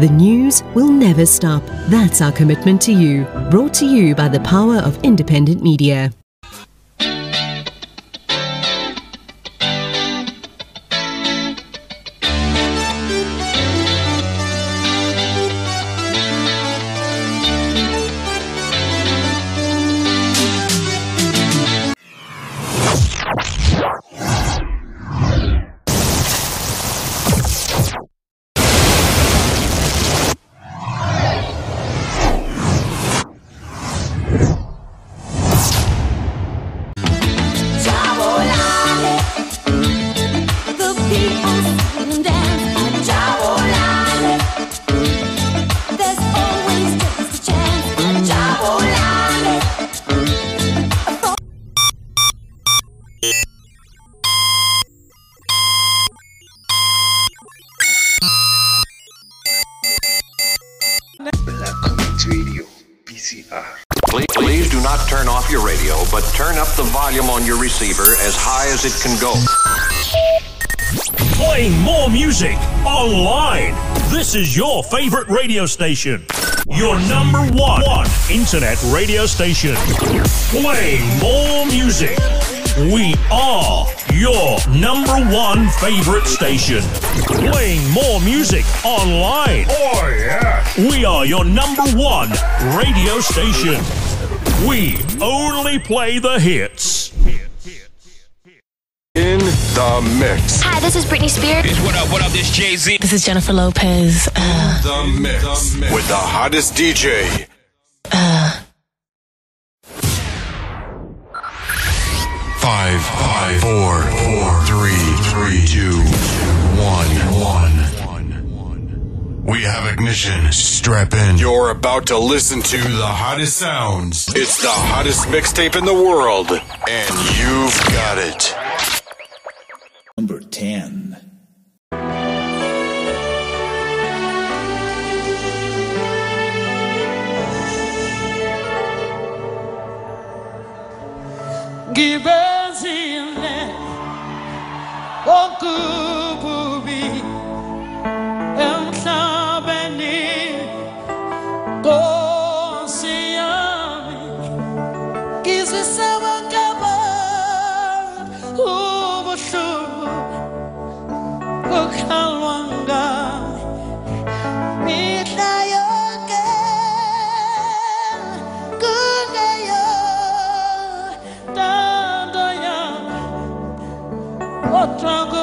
The news will never stop. That's our commitment to you. Brought to you by the power of independent media. This is your favorite radio station. Your number one, one internet radio station. Playing more music. We are your number one favorite station. Playing more music online. Oh, yeah. We are your number one radio station. We only play the hits. Britney Spears. What up, what up, this Jay Z. This is Jennifer Lopez. Uh, The mix. With the hottest DJ. Five, five, four, four, three, three, two, one, one. We have ignition. Strap in. You're about to listen to the hottest sounds. It's the hottest mixtape in the world, and you've got it. Number 10. Ngibezile okububi kodwa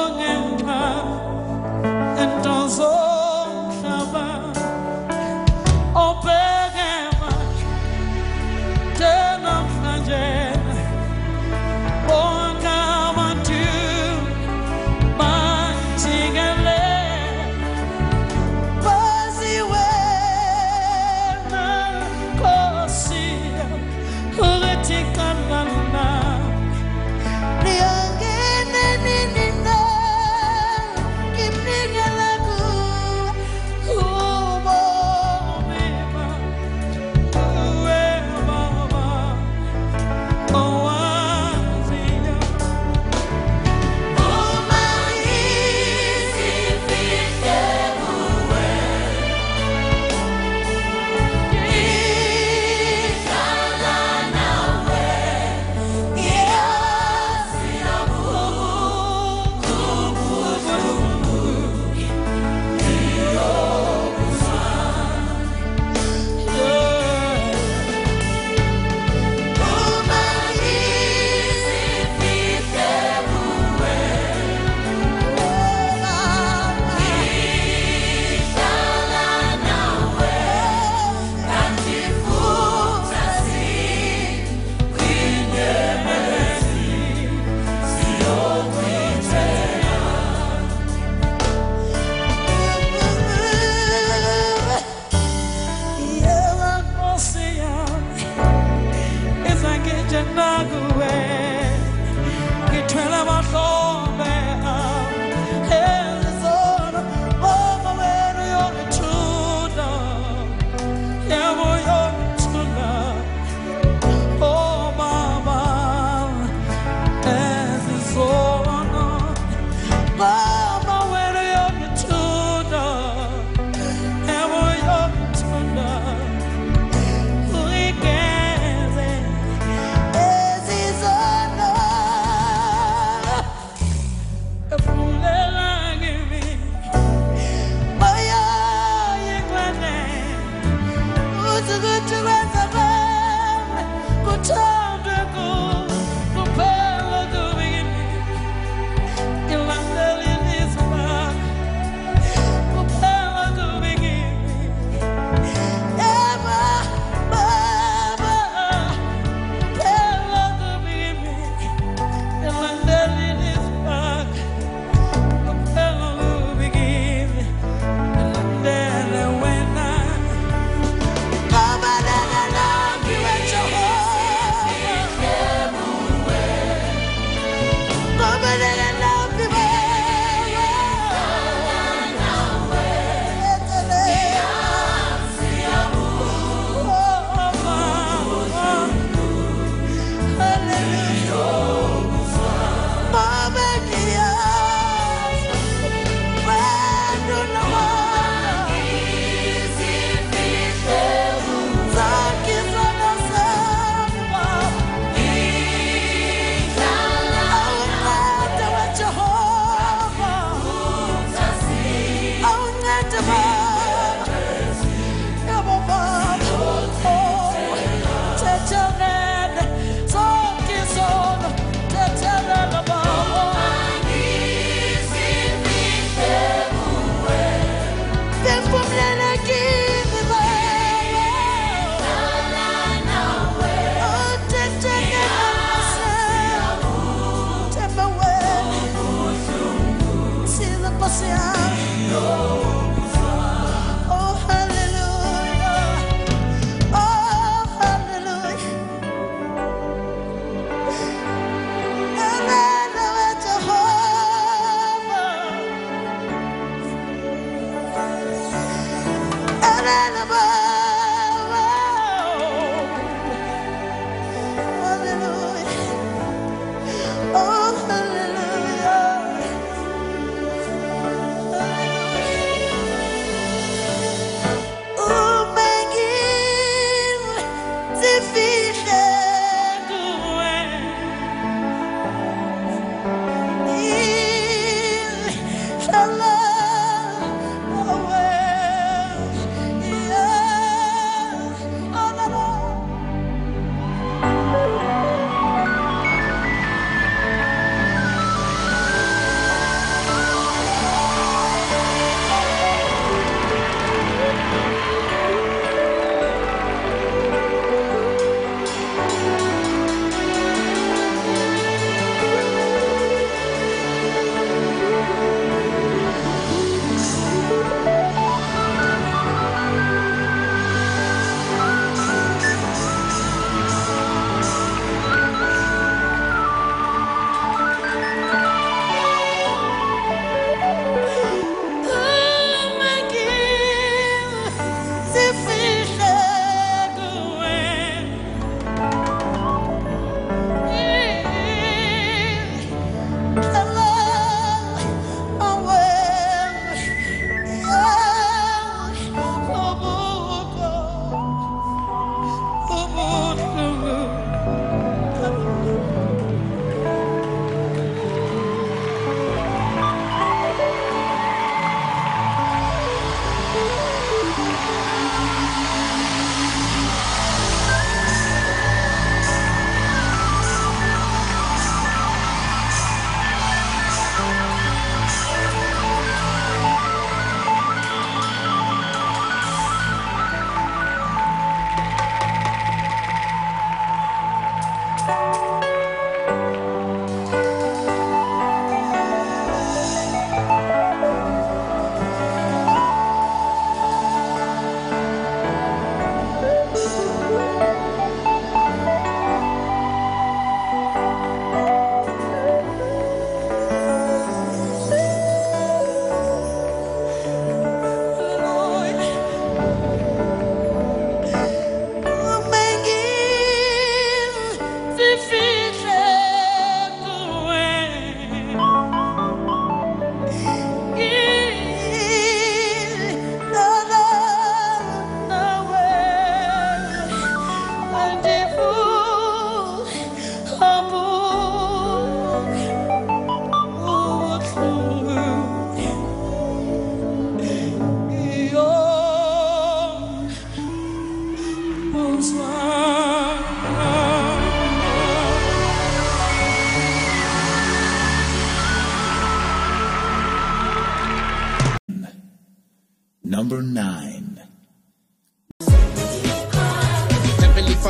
Number nine.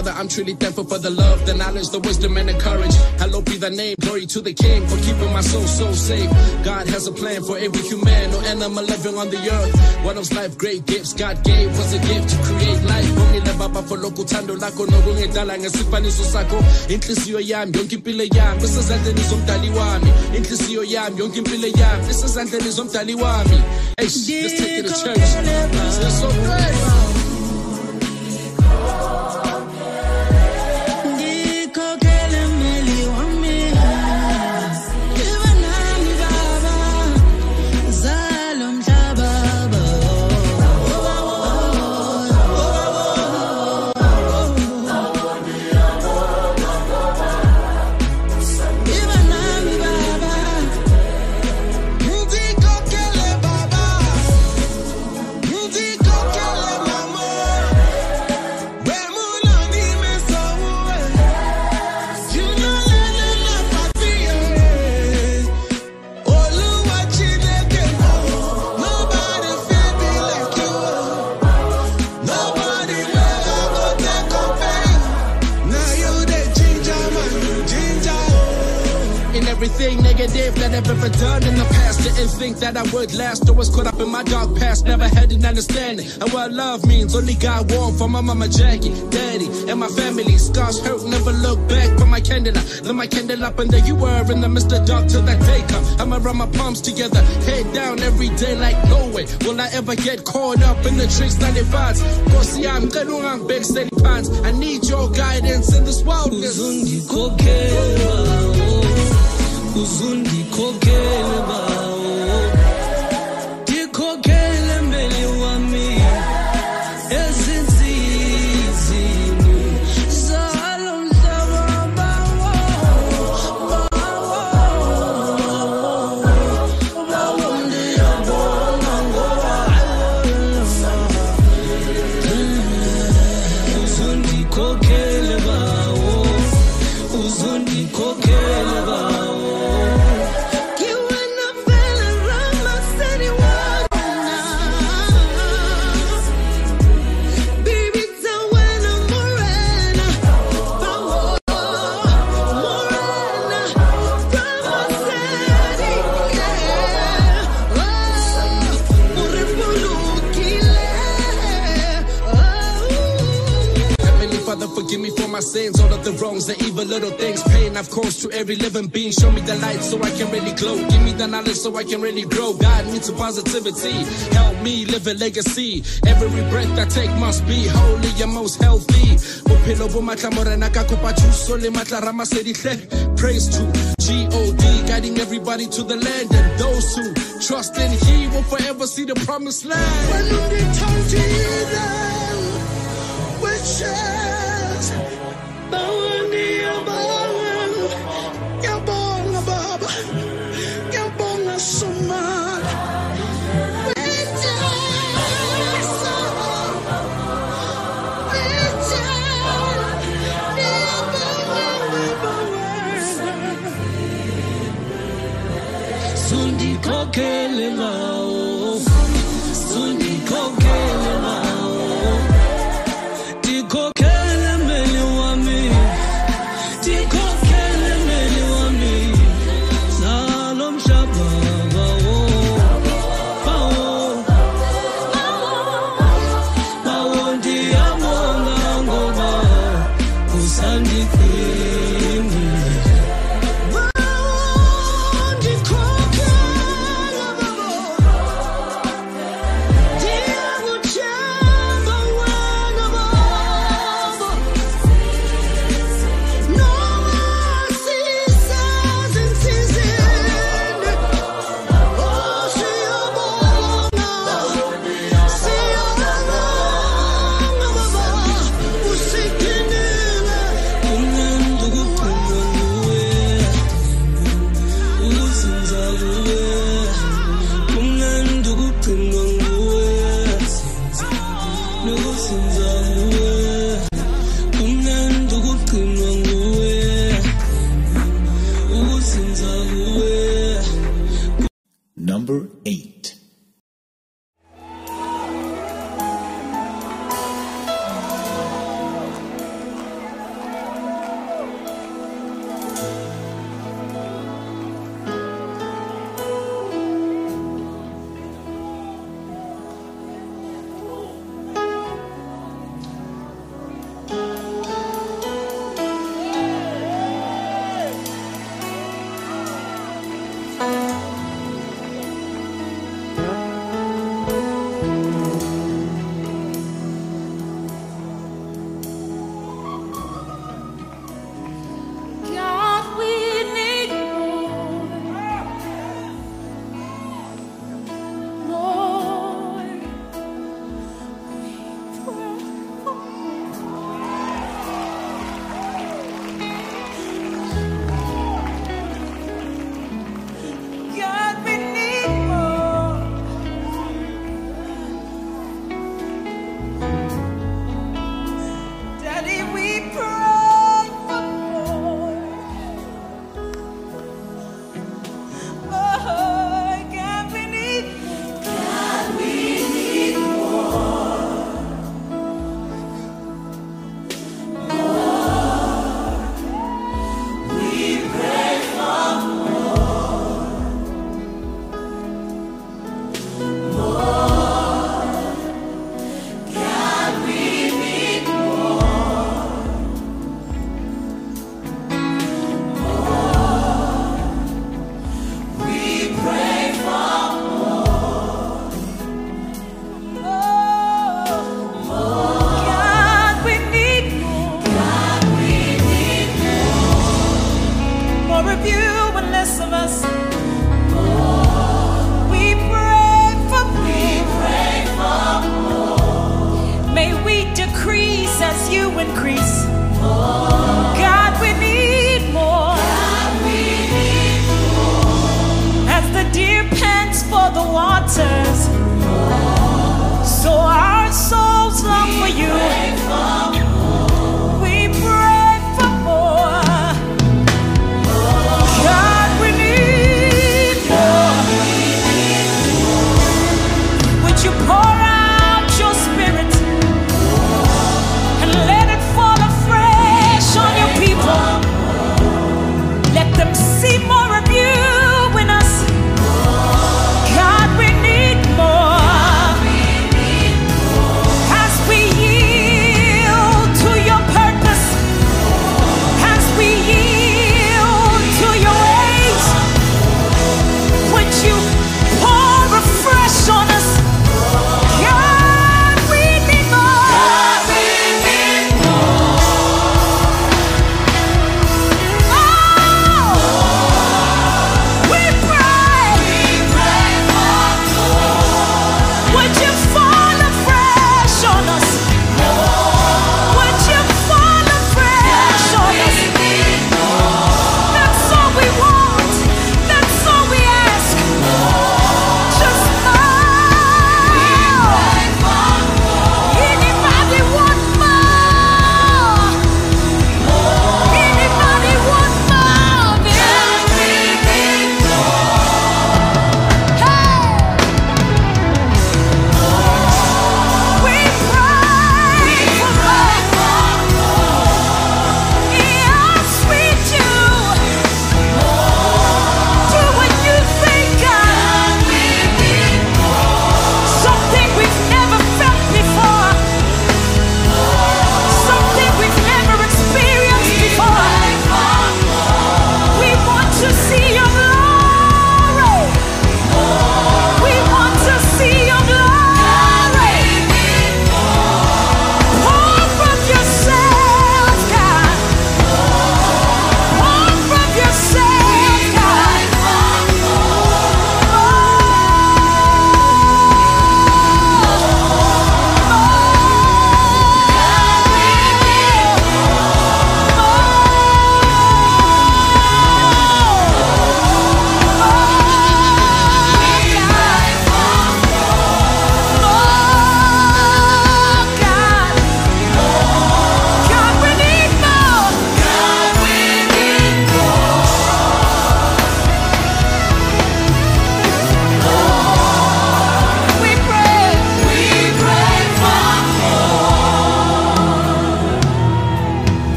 Father, I'm truly thankful for the love, the knowledge, the wisdom, and the courage. Hallowed be the name, glory to the King for keeping my soul so safe. God has a plan for every human or animal living on the earth. One of life's great gifts God gave was a gift to create life. Ngongile baba for lokhu uthando lakho nokungidala ngesifaniso sakho. Inhliziyo yami yonke impilo yami isezandleni zomdali wami. Inhliziyo yami yonke impilo yami isezandleni zomdali wami. Hey, let's take it to church. It's so great. That I've ever done in the past. Didn't think that I would last. I was caught up in my dark past. Never had an understanding of what love means. Only got warm from my mama Jackie, daddy, and my family. Scars hurt, never look back. Put my candle lit my candle up, and there you were in the of dark till that day come. I'ma run my palms together, head down every day like no way. Will I ever get caught up in the tricks 95s? Cause see, I'm going big steady pants. I need your guidance in this wilderness. Uzundikhokhele bawo caused to every living being. Show me the light so I can really glow. Give me the knowledge so I can really grow. Guide me to positivity. Help me live a legacy. Every breath I take must be holy and most healthy. Rama. Praise to G-O-D, guiding everybody to the land. And those who trust in He will forever see the promised land. Sundikhokhele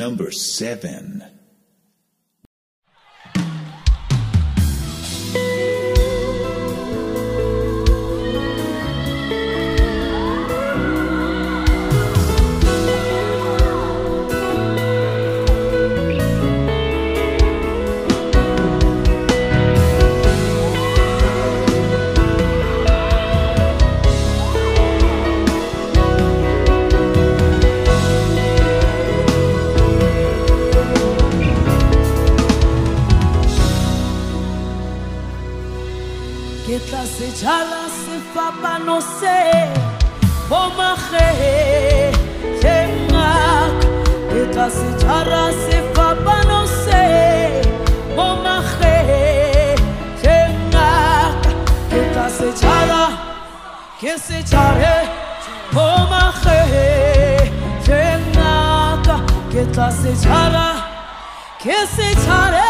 Number seven. Charla se fa pa no se Pomache Chemak Eta se charla se fa pa no se Pomache Chemak Eta se charla Que se charle Pomache Chemak Eta se charla Que se charle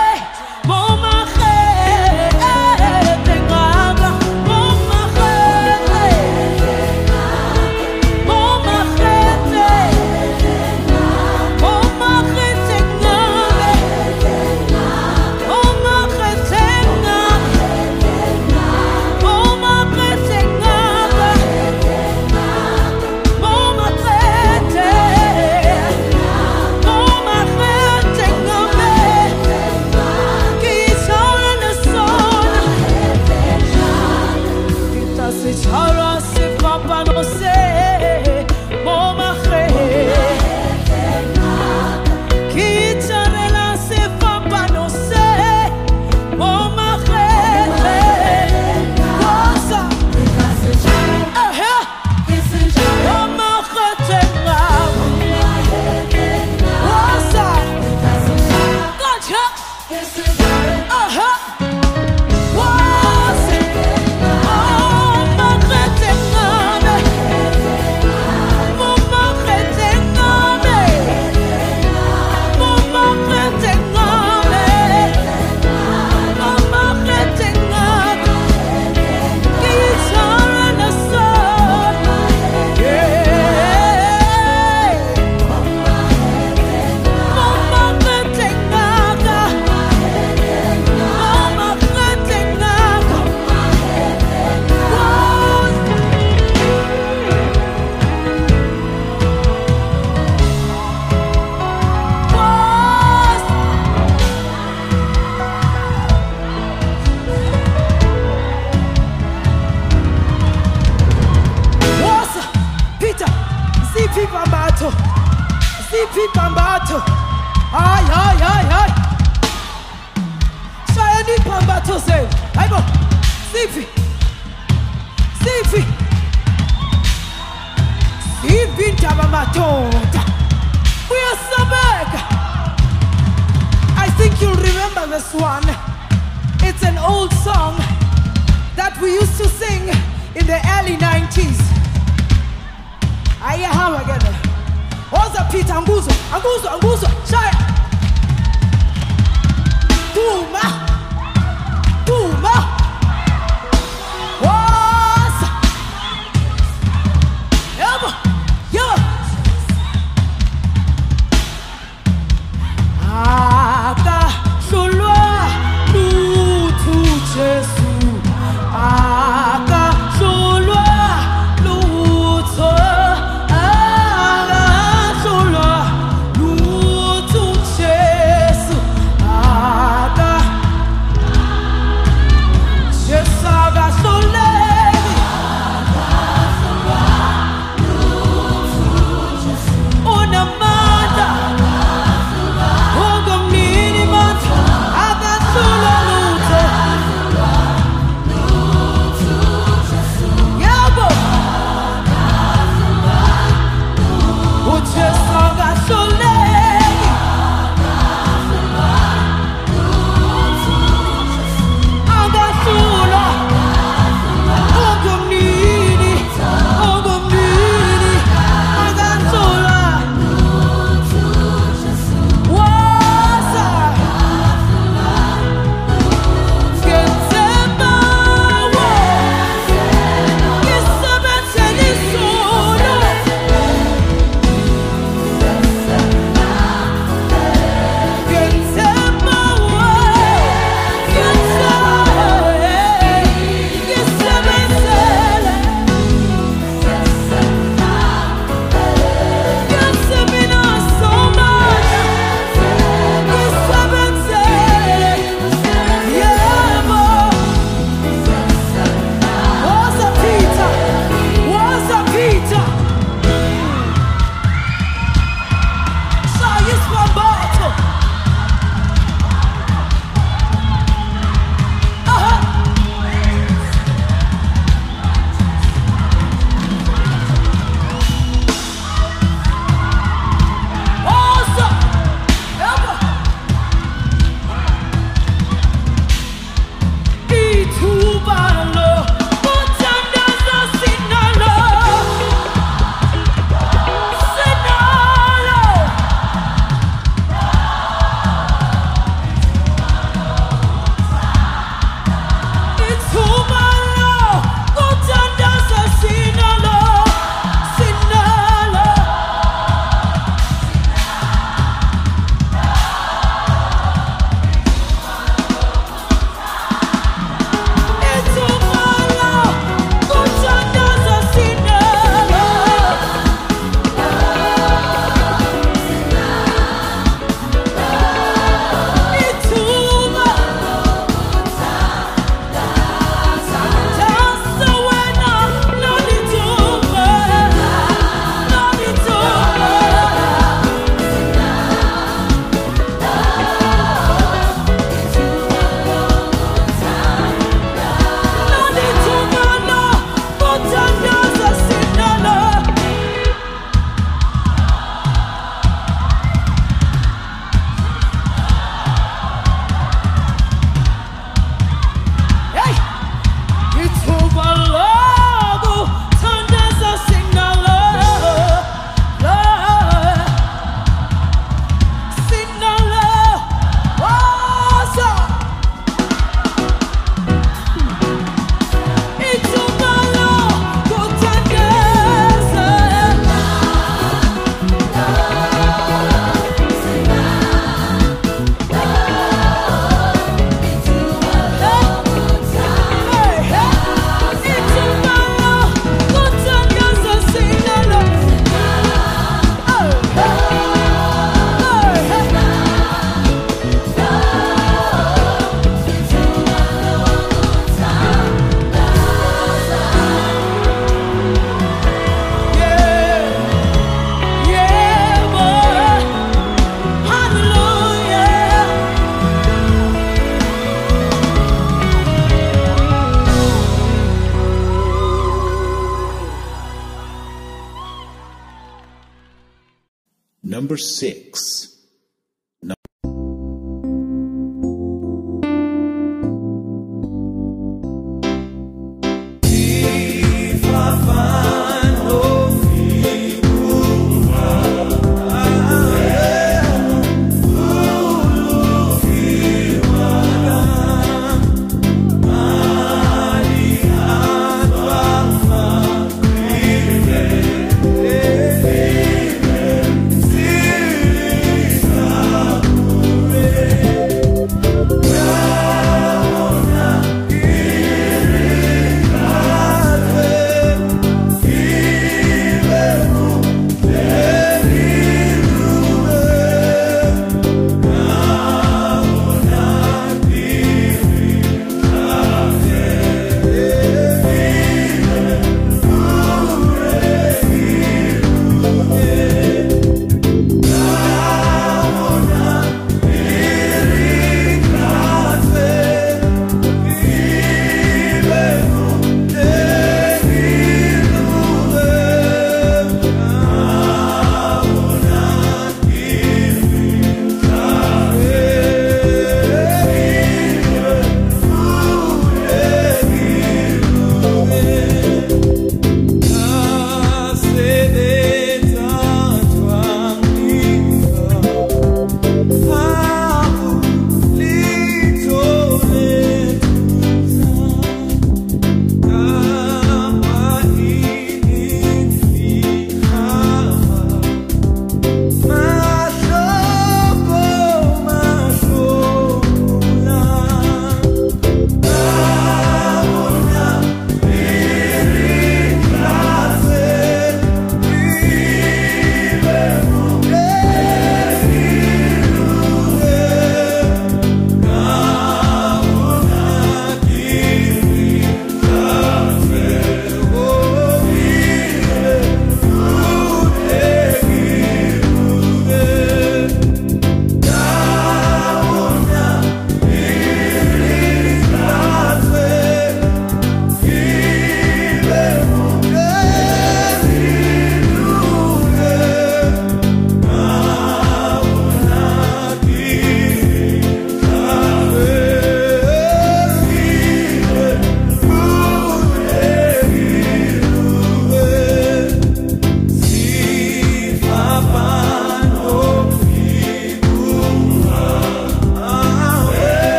por ser.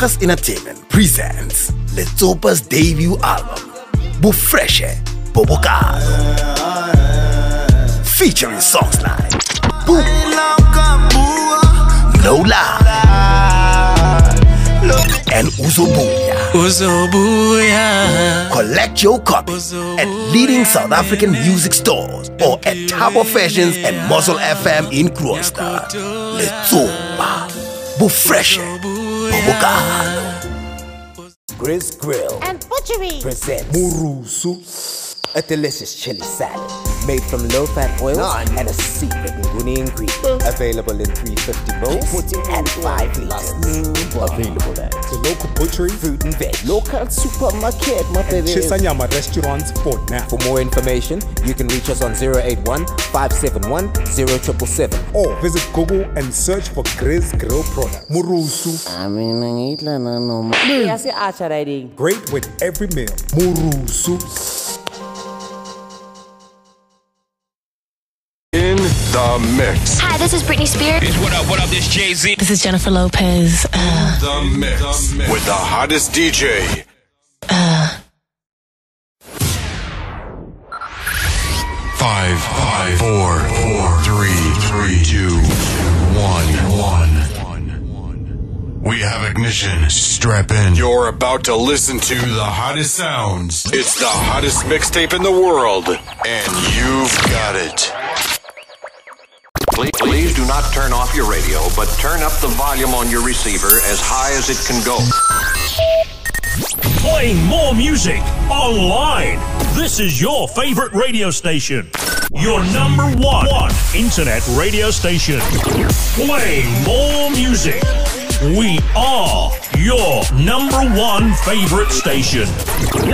Entertainment presents Letsopa's debut album, Bufreshe Bobokalo. Featuring songs like Boo, and Uzobuya. Uzobuya. Collect your copy at leading South African music stores or at Tabo Fashions and Muzzle FM in Kroonstad. Letsopa. Bufreshe. Bobokalo. Grizz Grill And butchery. presents Murusu, a delicious chili salad made from low-fat oils and a secret Nguni ingredient. Available in 350 mils and 5 liters. Available at the local butchery, fruit and veg, local supermarket, my baby. Chisanyama restaurants for now. For more information, you can reach us on 081 571 0777 Or visit Google and search for Grizz Grill products. Murusu, I mean, I eat great with every meal. Murusu. The mix. Hi, this is Britney Spears. What up, what up, this Jay-Z. This is Jennifer Lopez. Uh, The mix. With the hottest DJ. Five, five, four, four, three, three, two, one, one. We have ignition. Strap in. You're about to listen to the hottest sounds. It's the hottest mixtape in the world, and you've got it. Please, please do not turn off your radio, but turn up the volume on your receiver as high as it can go. Playing more music online. This is your favorite radio station. Your number one, one internet radio station. Playing more music. We are your number one favorite station.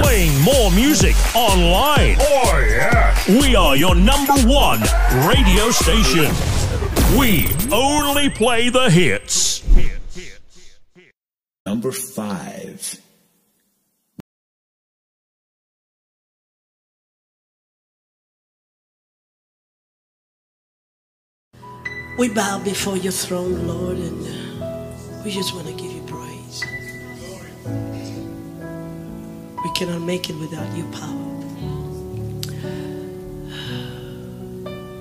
Playing more music online. Oh, yeah. We are your number one radio station. We only play the hits. Number five. We bow before your throne, Lord, and uh, we just want to give you praise. We cannot make it without your power.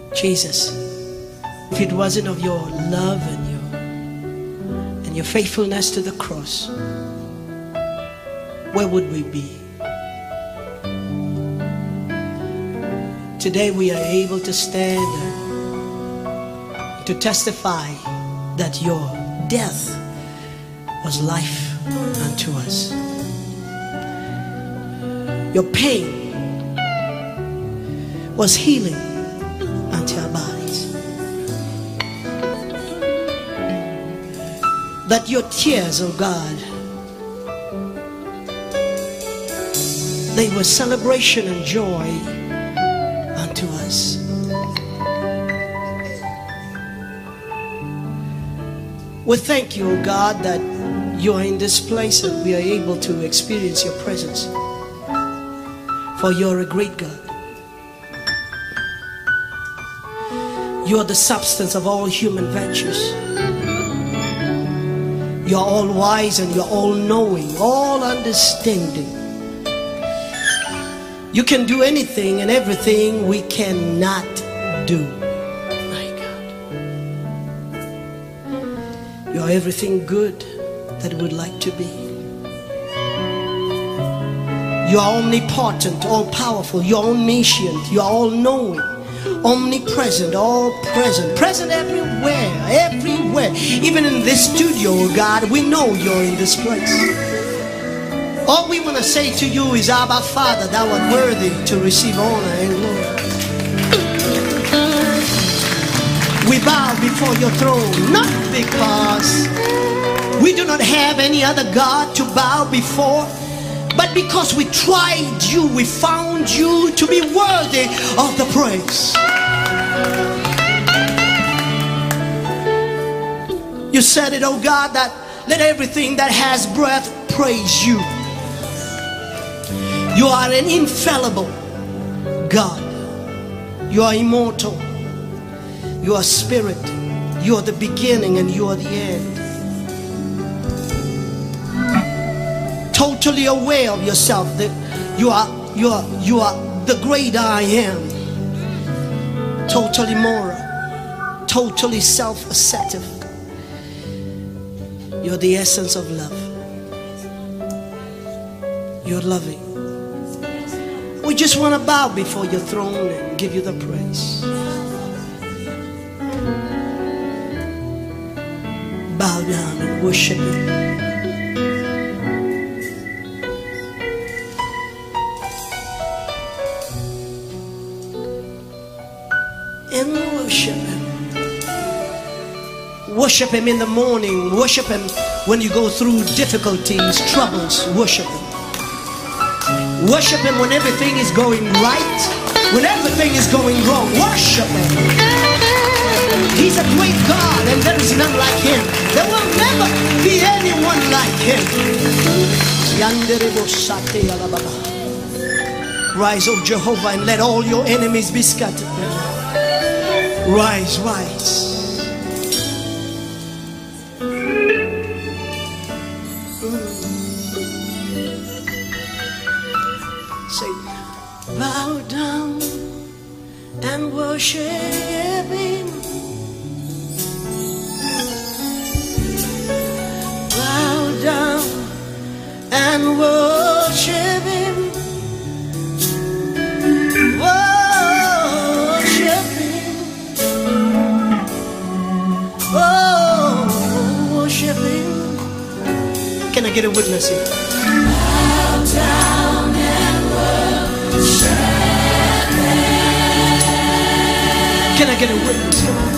Jesus, if it wasn't of your love and your and your faithfulness to the cross, where would we be? Today we are able to stand to testify that your death was life unto us. Your pain was healing unto our bodies. That your tears, oh God, they were celebration and joy unto us. We thank you, O God, that you are in this place and we are able to experience your presence. For you're a great God. You are the substance of all human virtues. You're all wise and you're all knowing, all understanding. You can do anything and everything we cannot do. My God. You are everything good that would like to be. You are omnipotent, all powerful, you're omniscient, you are all knowing, omnipresent, all present, present everywhere, everywhere. Even in this studio, God, we know you're in this place. All we want to say to you is, Abba Father, thou art worthy to receive honor and glory. We bow before your throne, not because we do not have any other God to bow before, but because we tried you, we found you to be worthy of the praise. You said it, oh God, that let everything that has breath praise you. You are an infallible God. You are immortal. You are spirit. You are the beginning and you are the end. Totally aware of yourself that you are you are you are the greater I am. Totally moral. Totally self-assertive. You're the essence of love. You're loving. We just want to bow before your throne and give you the praise. Bow down and worship Him. Worship Him. Worship Him in the morning. Worship Him when you go through difficulties, troubles. Worship Him. Worship Him when everything is going right, when everything is going wrong. Worship Him. He's a great God and there is none like Him. There will never be anyone like Him. Rise, O Jehovah, and let all your enemies be scattered. Rise, rise. Can I get a witness here? Can I get a witness here?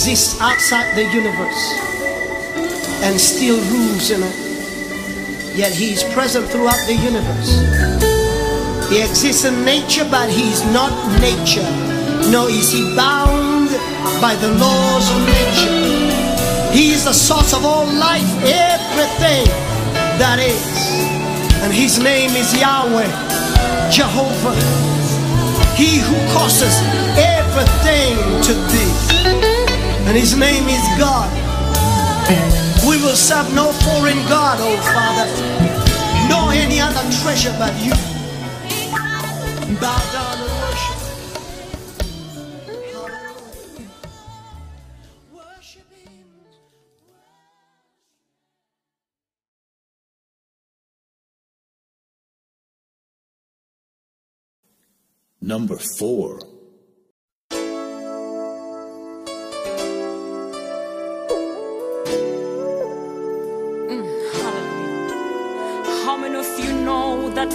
Exists outside the universe and still rules in it. Yet He is present throughout the universe. He exists in nature, but He is not nature. Nor is He bound by the laws of nature. He is the source of all life, everything that is. And His name is Yahweh, Jehovah. He who causes everything to be. And his name is God. We will serve no foreign God, oh Father, nor any other treasure but you. Bow down and worship. Number 4.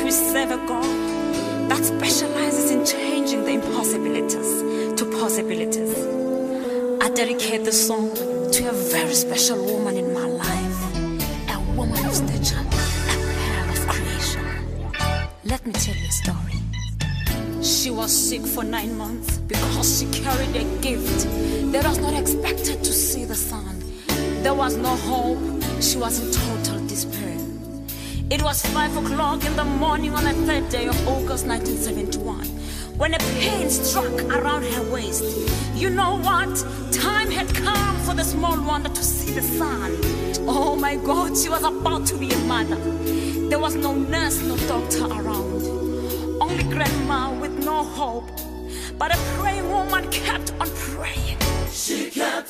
We serve a God that specializes in changing the impossibilities to possibilities? I dedicate this song to a very special woman in my life, a woman of stature, a pearl of creation. Let me tell you a story. She was sick for nine months because she carried a gift that was not expected to see the sun. There was no hope. She was in total despair. It was five o'clock in the morning on the third day of August 1971 when a pain struck around her waist. You know what? Time had come for the small wonder to see the sun. Oh my God, she was about to be a mother. There was no nurse, no doctor around. Only grandma with no hope. But a praying woman kept on praying. She kept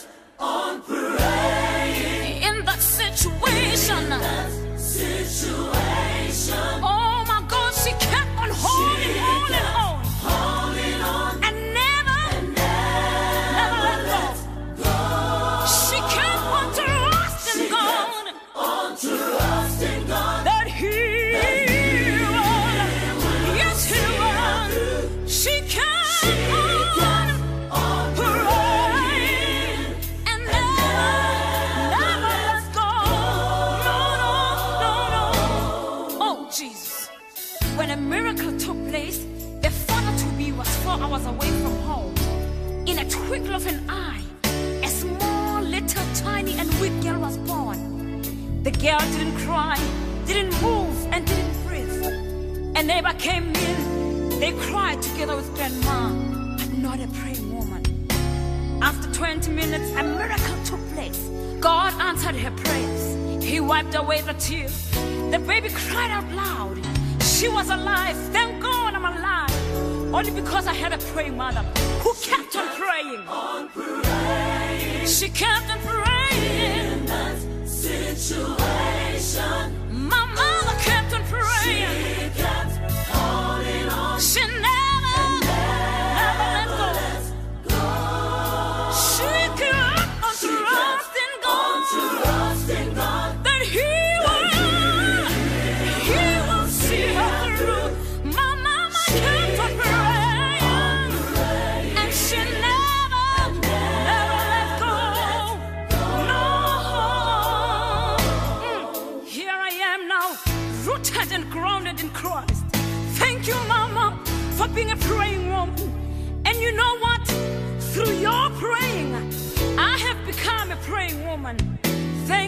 minutes, a miracle took place. God answered her prayers. He wiped away the tears. The baby cried out loud. She was alive. Thank God I'm alive. Only because I had a praying mother who kept on praying. On praying. She kept on praying. In that situation. My mother kept on praying. She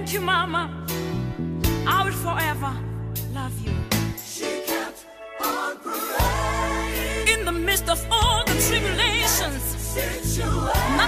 Thank you, Mama. I will forever love you. She kept on praying. In the midst of all the tribulations, my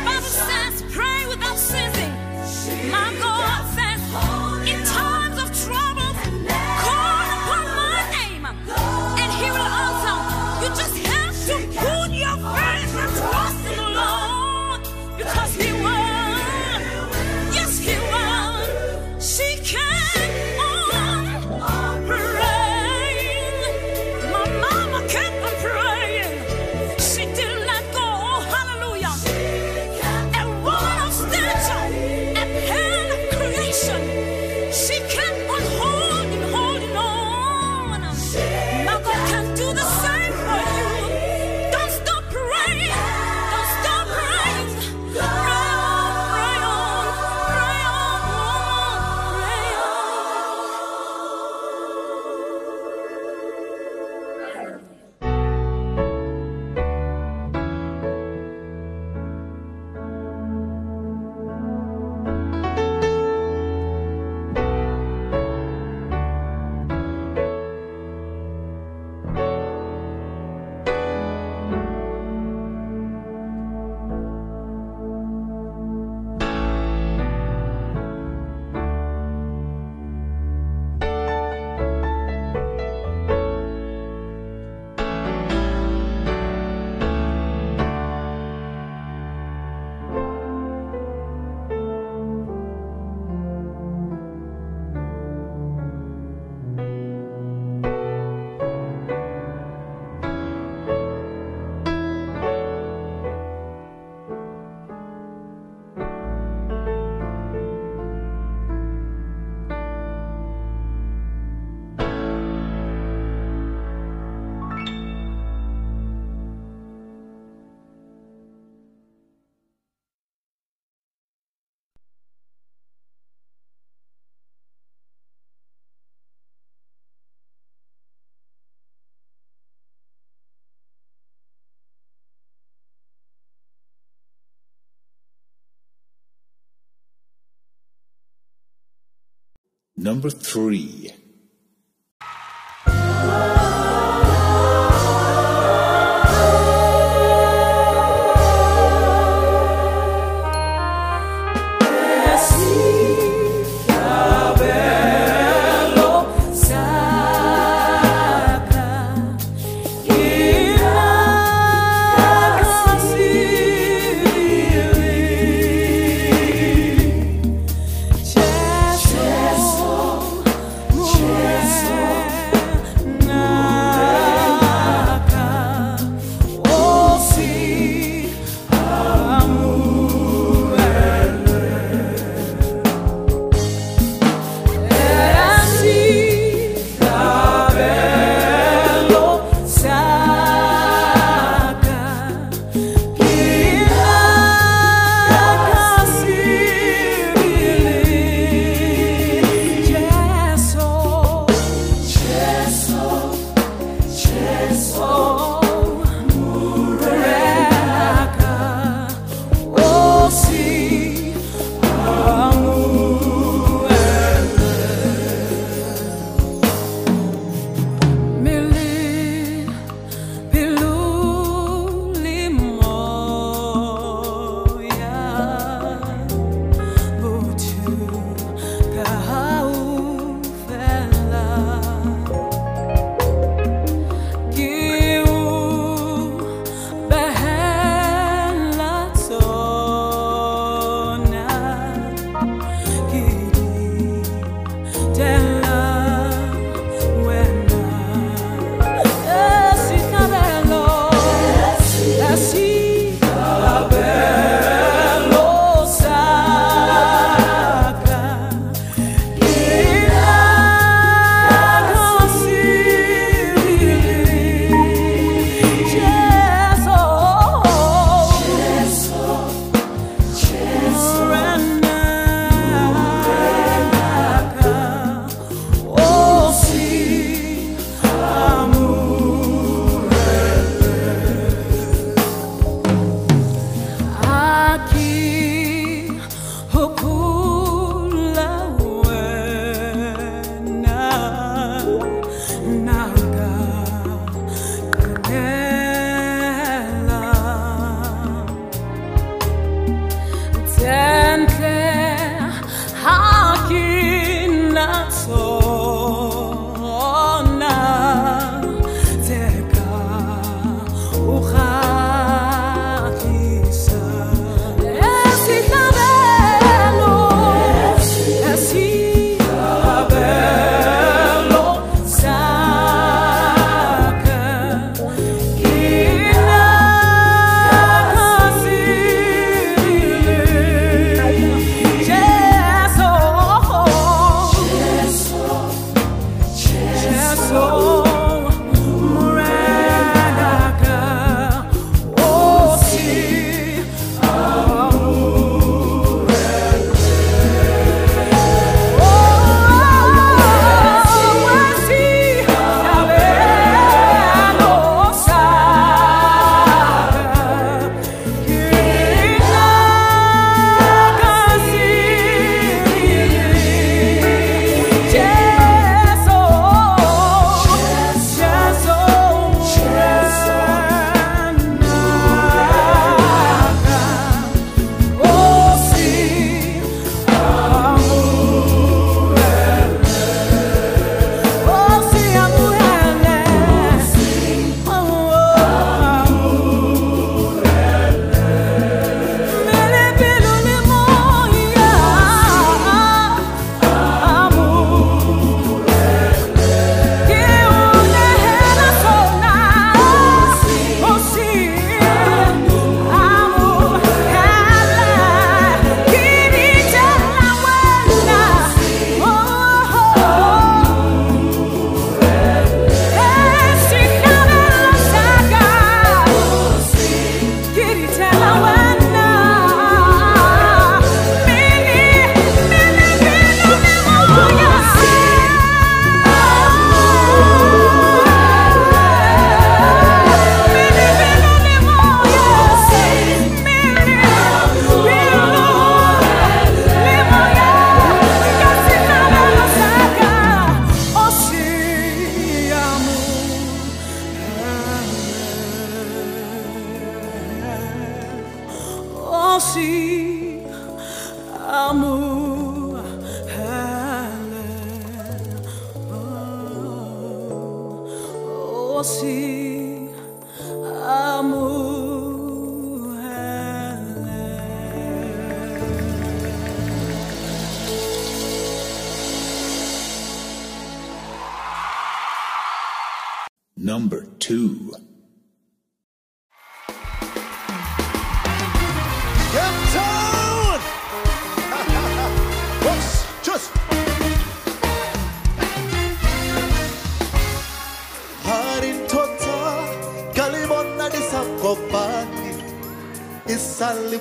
Number three.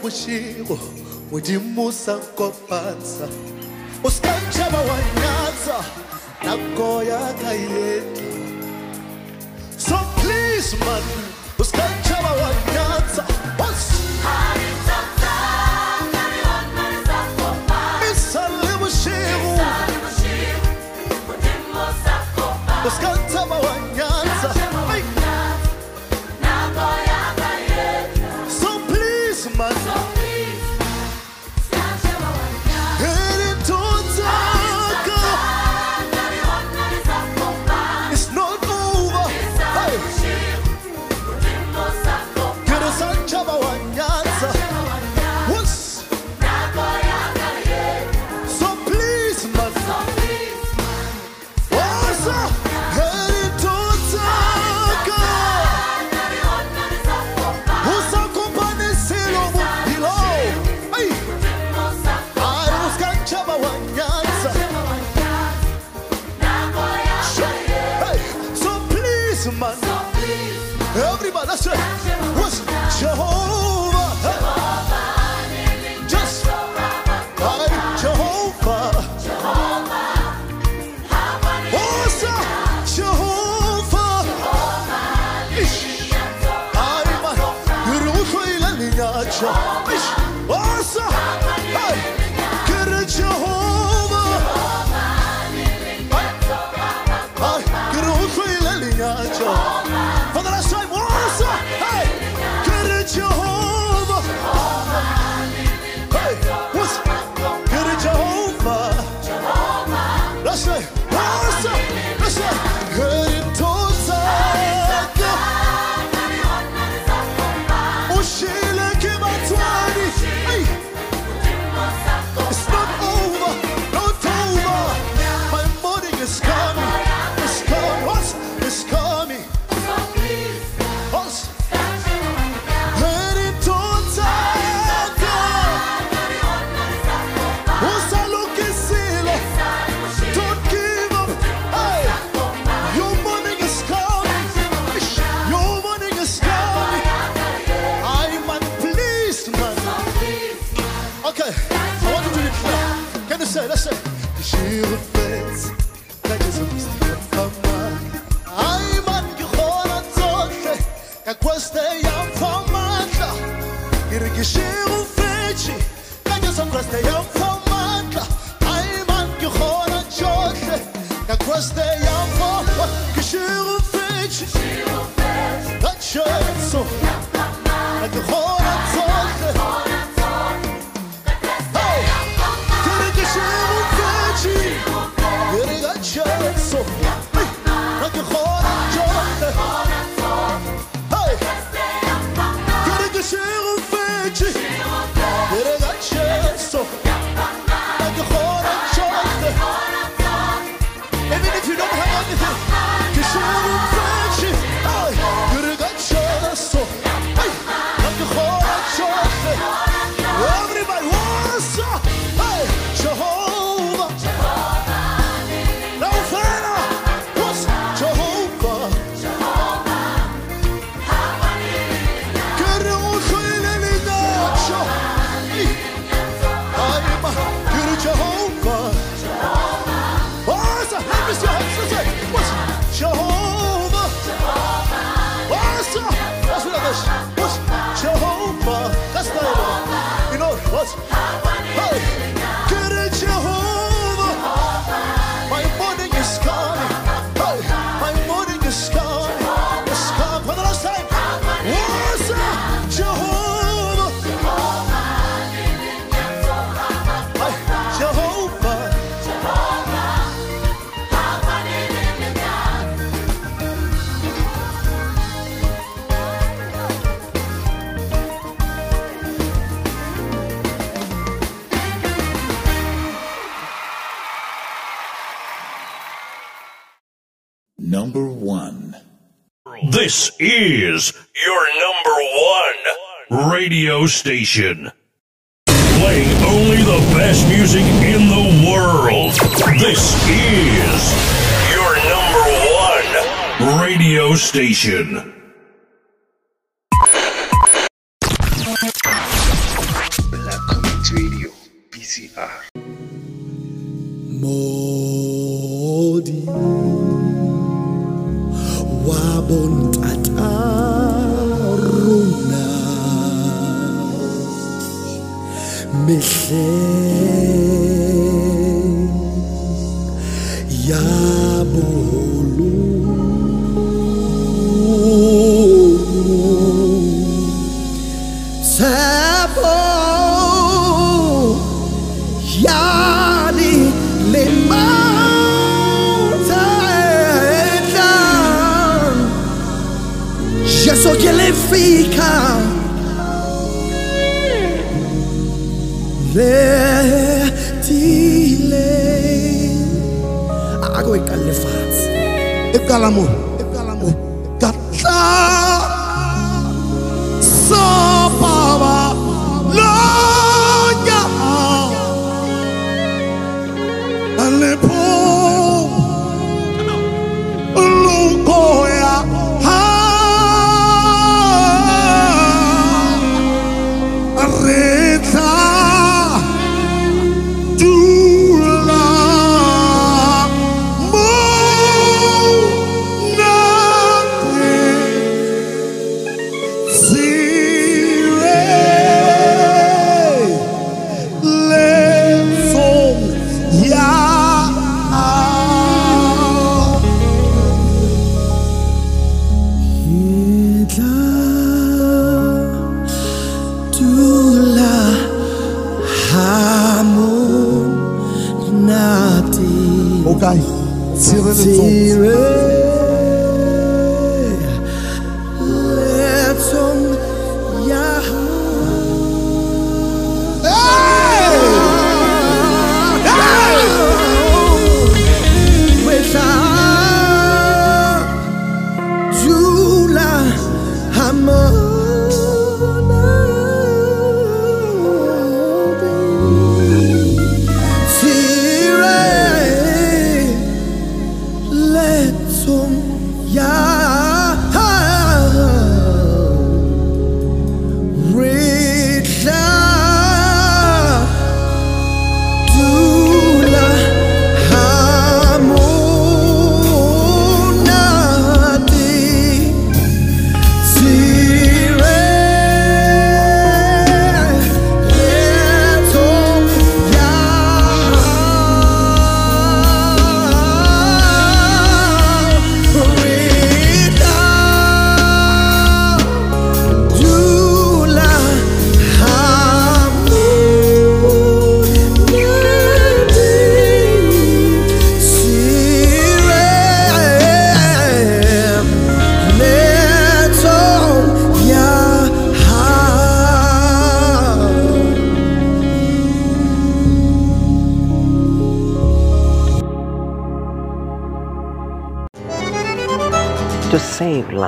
Isali bushiko mudimusa radio station. Playing only the best music in the world. This is your number one radio station. Black Comics Radio, BCR. modi wa bontata comecei e abolo. Calamur.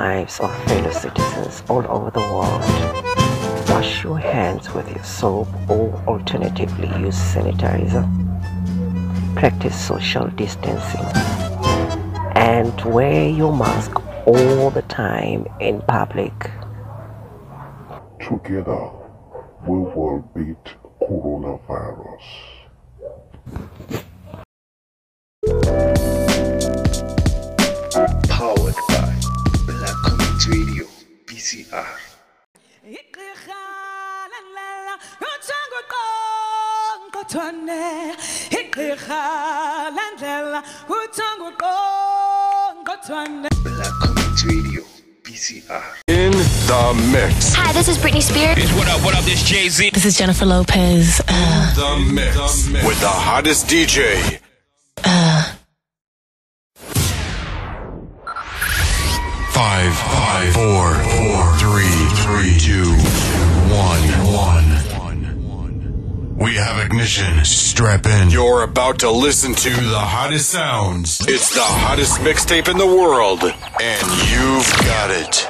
Lives of fellow citizens all over the world, wash your hands with your soap or alternatively use sanitizer. Practice social distancing and wear your mask all the time in public. Together, we will beat coronavirus. The mix. Hi, this is Britney Spears. What up, what up, this Jay Z. This is Jennifer Lopez. Uh, The mix. With the hottest DJ. uh, Five, five, four, four, three, three, two, one, one. We have ignition. Strap in. You're about to listen to the hottest sounds. It's the hottest mixtape in the world, and you've got it.